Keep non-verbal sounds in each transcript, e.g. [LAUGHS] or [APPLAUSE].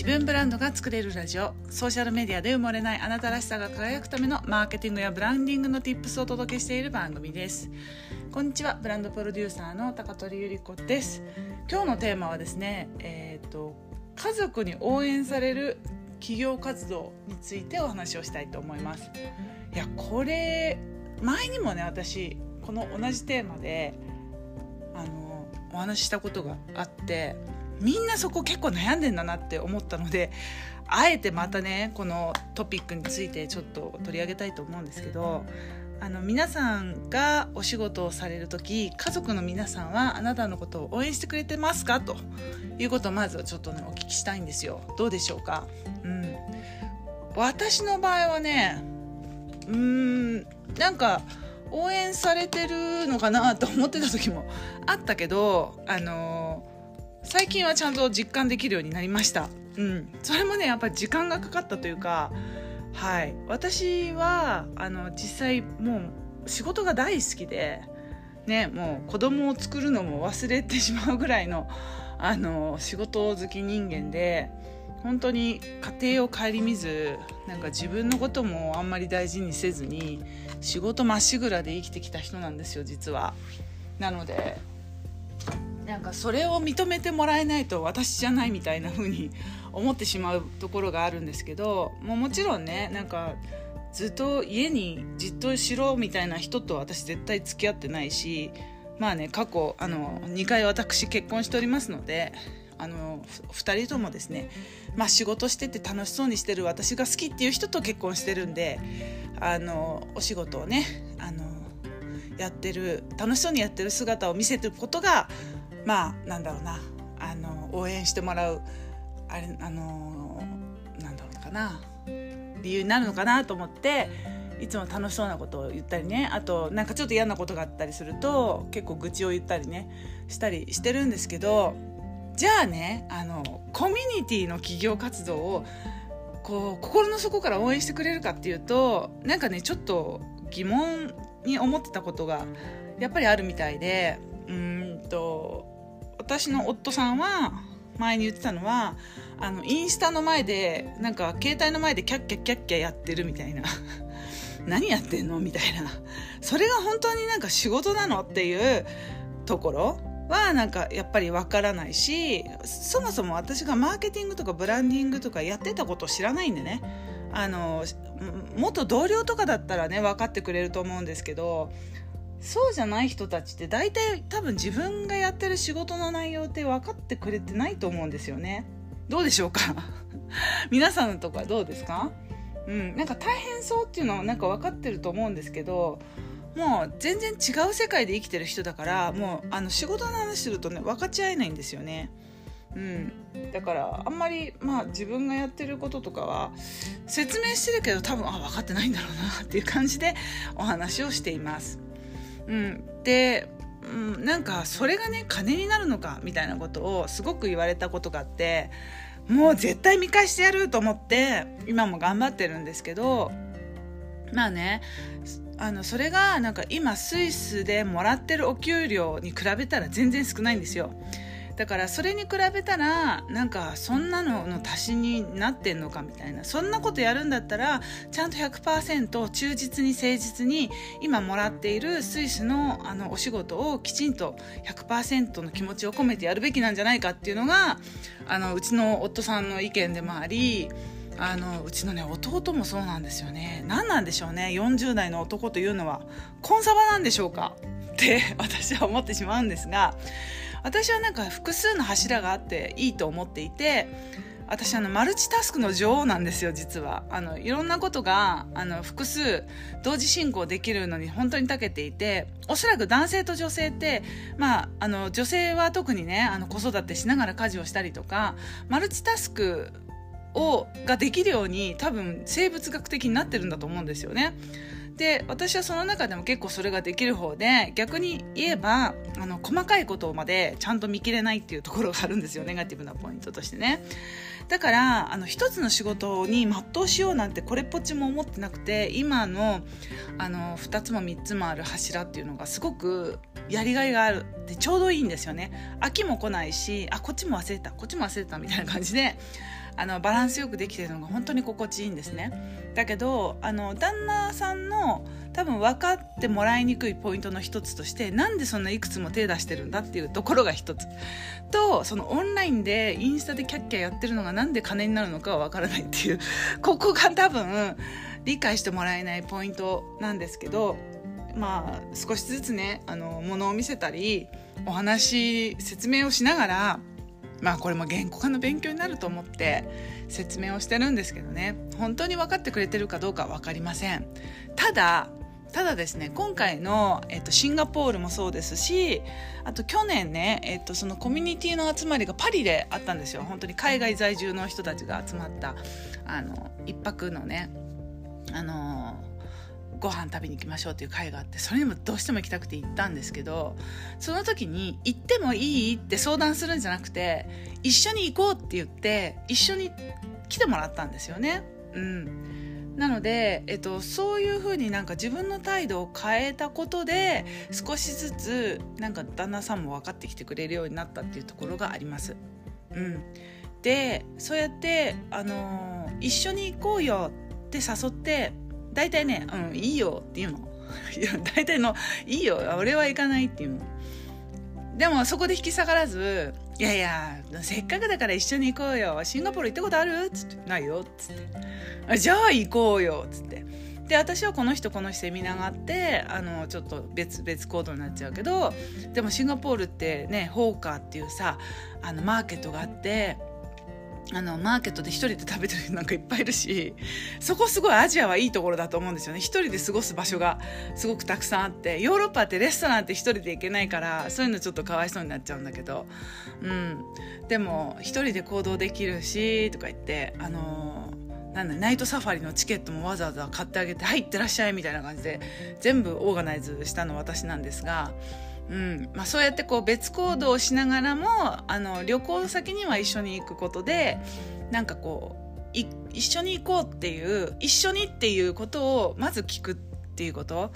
自分ブランドが作れるラジオ。ソーシャルメディアで埋もれないあなたらしさが輝くためのマーケティングやブランディングの Tips をお届けしている番組です。こんにちは。ブランドプロデューサーの高取ゆり子です。今日のテーマはですねえっ、ー、と家族に応援される企業活動についてお話をしたいと思います。いやこれ前にもね私この同じテーマであのお話ししたことがあってみんなそこ結構悩んでんだなって思ったのであえてまたねこのトピックについてちょっと取り上げたいと思うんですけどあの皆さんがお仕事をされる時家族の皆さんはあなたのことを応援してくれてますかということをまずはちょっとねお聞きしたいんですよ。どうでしょうか？うん。私の場合はねうーんなんか応援されてるのかなと思ってた時もあったけどあの最近はちゃんと実感できるようになりました。うん、それもねやっぱり時間がかかったというか、はい、私はあの実際もう仕事が大好きで、ね、もう子供を作るのも忘れてしまうぐらいのあの仕事好き人間で本当に家庭を顧みずなんか自分のこともあんまり大事にせずに仕事まっしぐらで生きてきた人なんですよ実は。なのでなんかそれを認めてもらえないと私じゃないみたいな風に思ってしまうところがあるんですけどもうもちろんねなんかずっと家にじっとしろみたいな人と私絶対付き合ってないしまあね過去あの2回私結婚しておりますのであの2人ともですね、まあ、仕事してて楽しそうにしてる私が好きっていう人と結婚してるんであのお仕事をねあのやってる楽しそうにやってる姿を見せてることがまあなんだろうな。あの応援してもらうあれあのなんだろうかな。理由になるのかなと思っていつも楽しそうなことを言ったりね。あとなんかちょっと嫌なことがあったりすると結構愚痴を言ったりね。したりしてるんですけどじゃあねあのコミュニティの企業活動をこう心の底から応援してくれるかっていうとなんかねちょっと疑問に思ってたことがやっぱりあるみたいでうん私の夫さんは前に言ってたのはあのインスタの前でなんか携帯の前でキャッキャッキャッキャやってるみたいな。[LAUGHS] 何やってんのみたいな。それが本当になんか仕事なのっていうところはなんかやっぱりわからないしそもそも私がマーケティングとかブランディングとかやってたことを知らないんでね。あの元同僚とかだったらね分かってくれると思うんですけどそうじゃない人たちって大体多分自分がやってる仕事の内容って分かってくれてないと思うんですよね。どうでしょうか？[LAUGHS] 皆さんとかどうですか？うんなんか大変そうっていうのはなんか分かってると思うんですけどもう全然違う世界で生きてる人だからもうあの仕事の話するとね分かち合えないんですよね。うん、だからあんまり、まあ、自分がやってることとかは説明してるけど多分あ分かってないんだろうなっていう感じでお話をしています。うん、で、うん、なんかそれがね金になるのかみたいなことをすごく言われたことがあってもう絶対見返してやると思って今も頑張ってるんですけどまあねあのそれがなんか今スイスでもらってるお給料に比べたら全然少ないんですよ。だからそれに比べたらなんかそんなのの足しになってんのかみたいなそんなことやるんだったらちゃんと100%忠実に誠実に今もらっているスイスのあのお仕事をきちんと100%の気持ちを込めてやるべきなんじゃないかっていうのがあのうちの夫さんの意見でもありあのうちのね弟もそうなんですよね。何なんでしょうね40代の男というのは。コンサバなんでしょうか？って私は思ってしまうんですが私はなんか複数の柱があっていいと思っていて私あのマルチタスクの女王なんですよ実はあのいろんなことがあの複数同時進行できるのに本当に長けていておそらく男性と女性ってまああの女性は特にねあの子育てしながら家事をしたりとかマルチタスクをができるように多分生物学的になってるんだと思うんですよね。で私はその中でも結構それができる方で逆に言えばあの細かいことまでちゃんと見切れないっていうところがあるんですよネガティブなポイントとしてね。だからあの一つの仕事に全うしようなんてこれっぽっちも思ってなくて今のあの2つも3つもある柱っていうのがすごくやりがいがある。でちょうどいいんですよね。飽きも来ないしあこっちも忘れたこっちも忘れたみたいな感じであのバランスよくできてるのが本当に心地いいんですね。だけどあの旦那さんの多分分かってもらいにくいポイントの一つとしてなんでそんないくつも手出してるんだっていうところが一つ。とそのオンラインでインスタでキャッキャやってるのがなんで金になるのかは分からないっていう。[LAUGHS] ここが多分理解してもらえないポイントなんですけどまあ少しずつねあの物を見せたりお話説明をしながらまあこれも言語化の勉強になると思って説明をしてるんですけどね。本当に分かってくれてるかどうか分かりません。ただただですね今回の、えっと、シンガポールもそうですしあと去年ね、えっと、そのコミュニティの集まりがパリであったんですよ。本当に海外在住の人たちが集まったあの一泊のねあのご飯食べに行きましょうっていう会があってそれにもどうしても行きたくて行ったんですけどその時に行ってもいいって相談するんじゃなくて一緒に行こうって言って一緒に来てもらったんですよね。うんなので、えっと、そういうふうになんか自分の態度を変えたことで少しずつなんか旦那さんも分かってきてくれるようになったっていうところがあります。うん、でそうやって、あのー、一緒に行こうよって誘って大体ね「うんいいよ」って言うの。いや大体の「いいよ俺は行かない」って言うの。でもそこで引き下がらず「いやいやせっかくだから一緒に行こうよ。シンガポール行ったことある?」っつって「ないよ」っつって「じゃあ行こうよ」っつって。で私はこの人この人セミナーがあってあのちょっと別々行動になっちゃうけどでもシンガポールってねホーカーっていうさあのマーケットがあってあのマーケットで一人で食べてる人なんかいっぱいいるしそこすごいアジアはいいところだと思うんですよね一人で過ごす場所がすごくたくさんあってヨーロッパってレストランって一人で行けないからそういうのちょっとかわいそうになっちゃうんだけど、うん、でも一人で行動できるしとか言ってあのなんだナイトサファリのチケットもわざわざ買ってあげて「はい行ってらっしゃい」みたいな感じで全部オーガナイズしたの私なんですが。うんまあ、そうやってこう別行動をしながらもあの旅行先には一緒に行くことでなんかこう一緒に行こうっていう一緒にっていうことをまず聞くっていうこと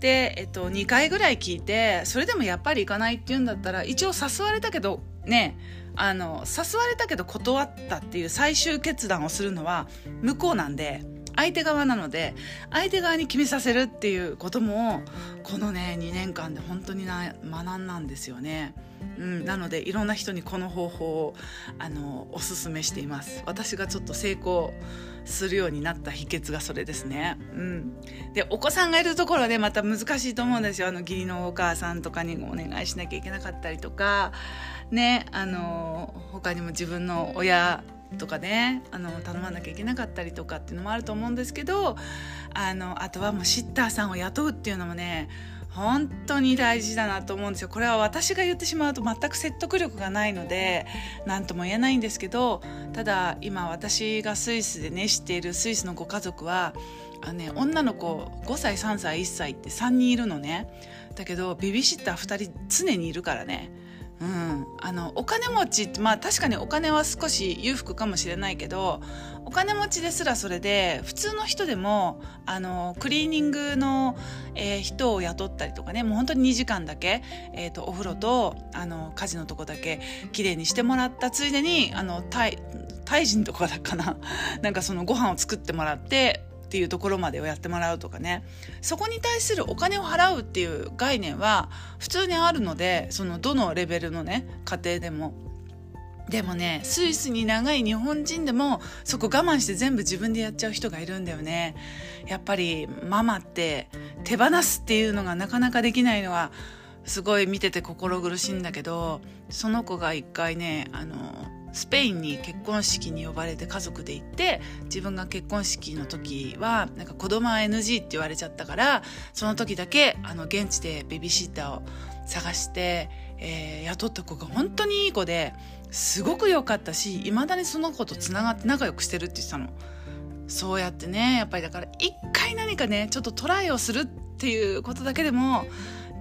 で、えっと、2回ぐらい聞いてそれでもやっぱり行かないって言うんだったら一応誘われたけどねあの誘われたけど断ったっていう最終決断をするのは向こうなんで。相手側なので相手側に決めさせるっていうこともこのね2年間で本当にな学んだんですよね。うん、なのでいろんな人にこの方法をあのおすすめしています。私がちょっと成功するようになった秘訣がそれですね、うん、でお子さんがいるところでまた難しいと思うんですよ。あの義理のお母さんとかにお願いしなきゃいけなかったりとかねあの他にも自分の親とかねあの頼まなきゃいけなかったりとかっていうのもあると思うんですけどあのあとはもうシッターさんを雇うっていうのもね本当に大事だなと思うんですよ。これは私が言ってしまうと全く説得力がないので何とも言えないんですけどただ今私がスイスでね知っているスイスのご家族はあの、ね、女の子5歳3歳1歳って3人いるのね。だけどベビーシッター2人常にいるからね。うん、あのお金持ちってまあ確かにお金は少し裕福かもしれないけどお金持ちですらそれで普通の人でもあのクリーニングの、えー、人を雇ったりとかねもう本当に2時間だけ、えーと、お風呂とあの家事のとこだけきれいにしてもらったついでにあのタイタイ人とかだかな。なんかそのご飯を作ってもらってっていうところまでをやってもらうとかねそこに対するお金を払うっていう概念は普通にあるのでそのどのレベルのね家庭でも。でもねスイスに長い日本人でもそこ我慢して全部自分でやっちゃう人がいるんだよねやっぱりママって手放すっていうのがなかなかできないのはすごい見てて心苦しいんだけどその子が一回ねあのスペインに結婚式に呼ばれて家族で行って自分が結婚式の時はなんか子供は NG って言われちゃったからその時だけあの現地でベビーシッターを探して、えー、雇った子が本当にいい子ですごく良かったしいまだにその子とつながって仲良くしてるって言ってたの。そうやってねやっぱりだから一回何かねちょっとトライをするっていうことだけでも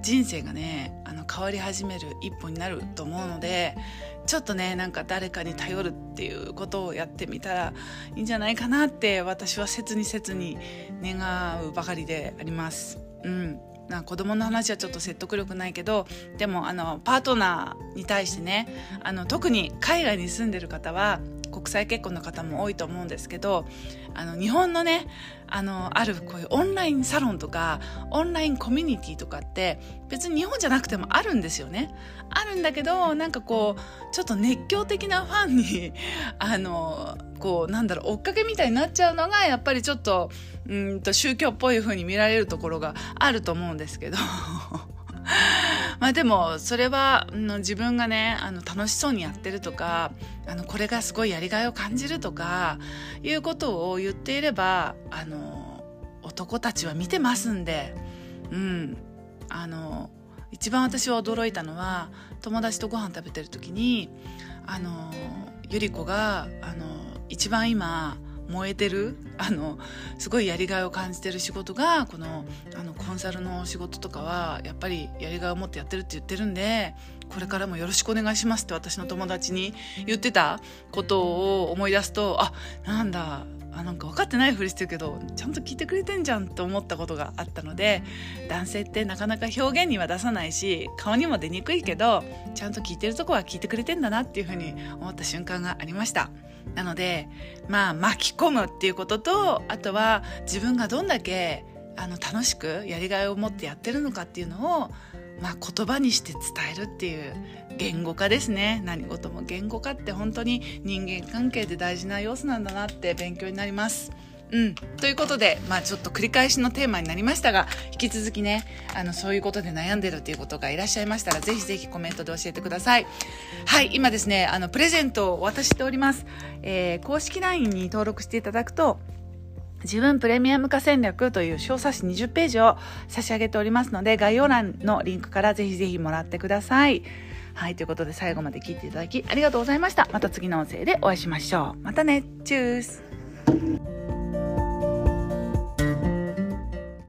人生がねあの変わり始める一歩になると思うのでちょっとねなんか誰かに頼るっていうことをやってみたらいいんじゃないかなって私は切に切に願うばかりであります。うんな子供の話はちょっと説得力ないけどでもあのパートナーに対してねあの特に海外に住んでる方は国際結婚の方も多いと思うんですけどあの日本のねあのあるこういうオンラインサロンとかオンラインコミュニティとかって別に日本じゃなくてもあるんですよね。あるんだけどなんかこうちょっと熱狂的なファンに [LAUGHS] あのこうなんだろう追っかけみたいになっちゃうのがやっぱりちょっとうんと宗教っぽい風に見られるところがあると思うんですけど。まあでもそれはの自分がねあの楽しそうにやってるとかあのこれがすごいやりがいを感じるとかいうことを言っていればあの男たちは見てますんでうん。あの一番私は驚いたのは友達とご飯食べてる時にあのゆり子があの一番今燃えてるあのすごいやりがいを感じてる仕事がこのあのコンサルの仕事とかはやっぱりやりがいを持ってやってるって言ってるんでこれからもよろしくお願いしますって私の友達に言ってたことを思い出すとあなんだあなんか分かってないふりしてるけどちゃんと聞いてくれてんじゃんと思ったことがあったので男性ってなかなか表現には出さないし顔にも出にくいけどちゃんと聞いてるとこは聞いてくれてんだなっていうふうに思った瞬間がありました。なのでまあ巻き込むっていうこととあとは自分がどんだけあの楽しくやりがいを持ってやってるのかっていうのをまあ、言葉にして伝えるっていう言語化ですね何事も言語化って本当に人間関係で大事な要素なんだなって勉強になります。うん、ということで、まあ、ちょっと繰り返しのテーマになりましたが引き続きねあのそういうことで悩んでるっていうことがいらっしゃいましたらぜひぜひコメントで教えてくださいはい今ですねあのプレゼントをお渡ししております、えー、公式 LINE に登録していただくと自分プレミアム化戦略という小冊子20ページを差し上げておりますので、概要欄のリンクからぜひぜひもらってください。はい、ということで最後まで聞いていただきありがとうございました。また次の音声でお会いしましょう。またね。チュース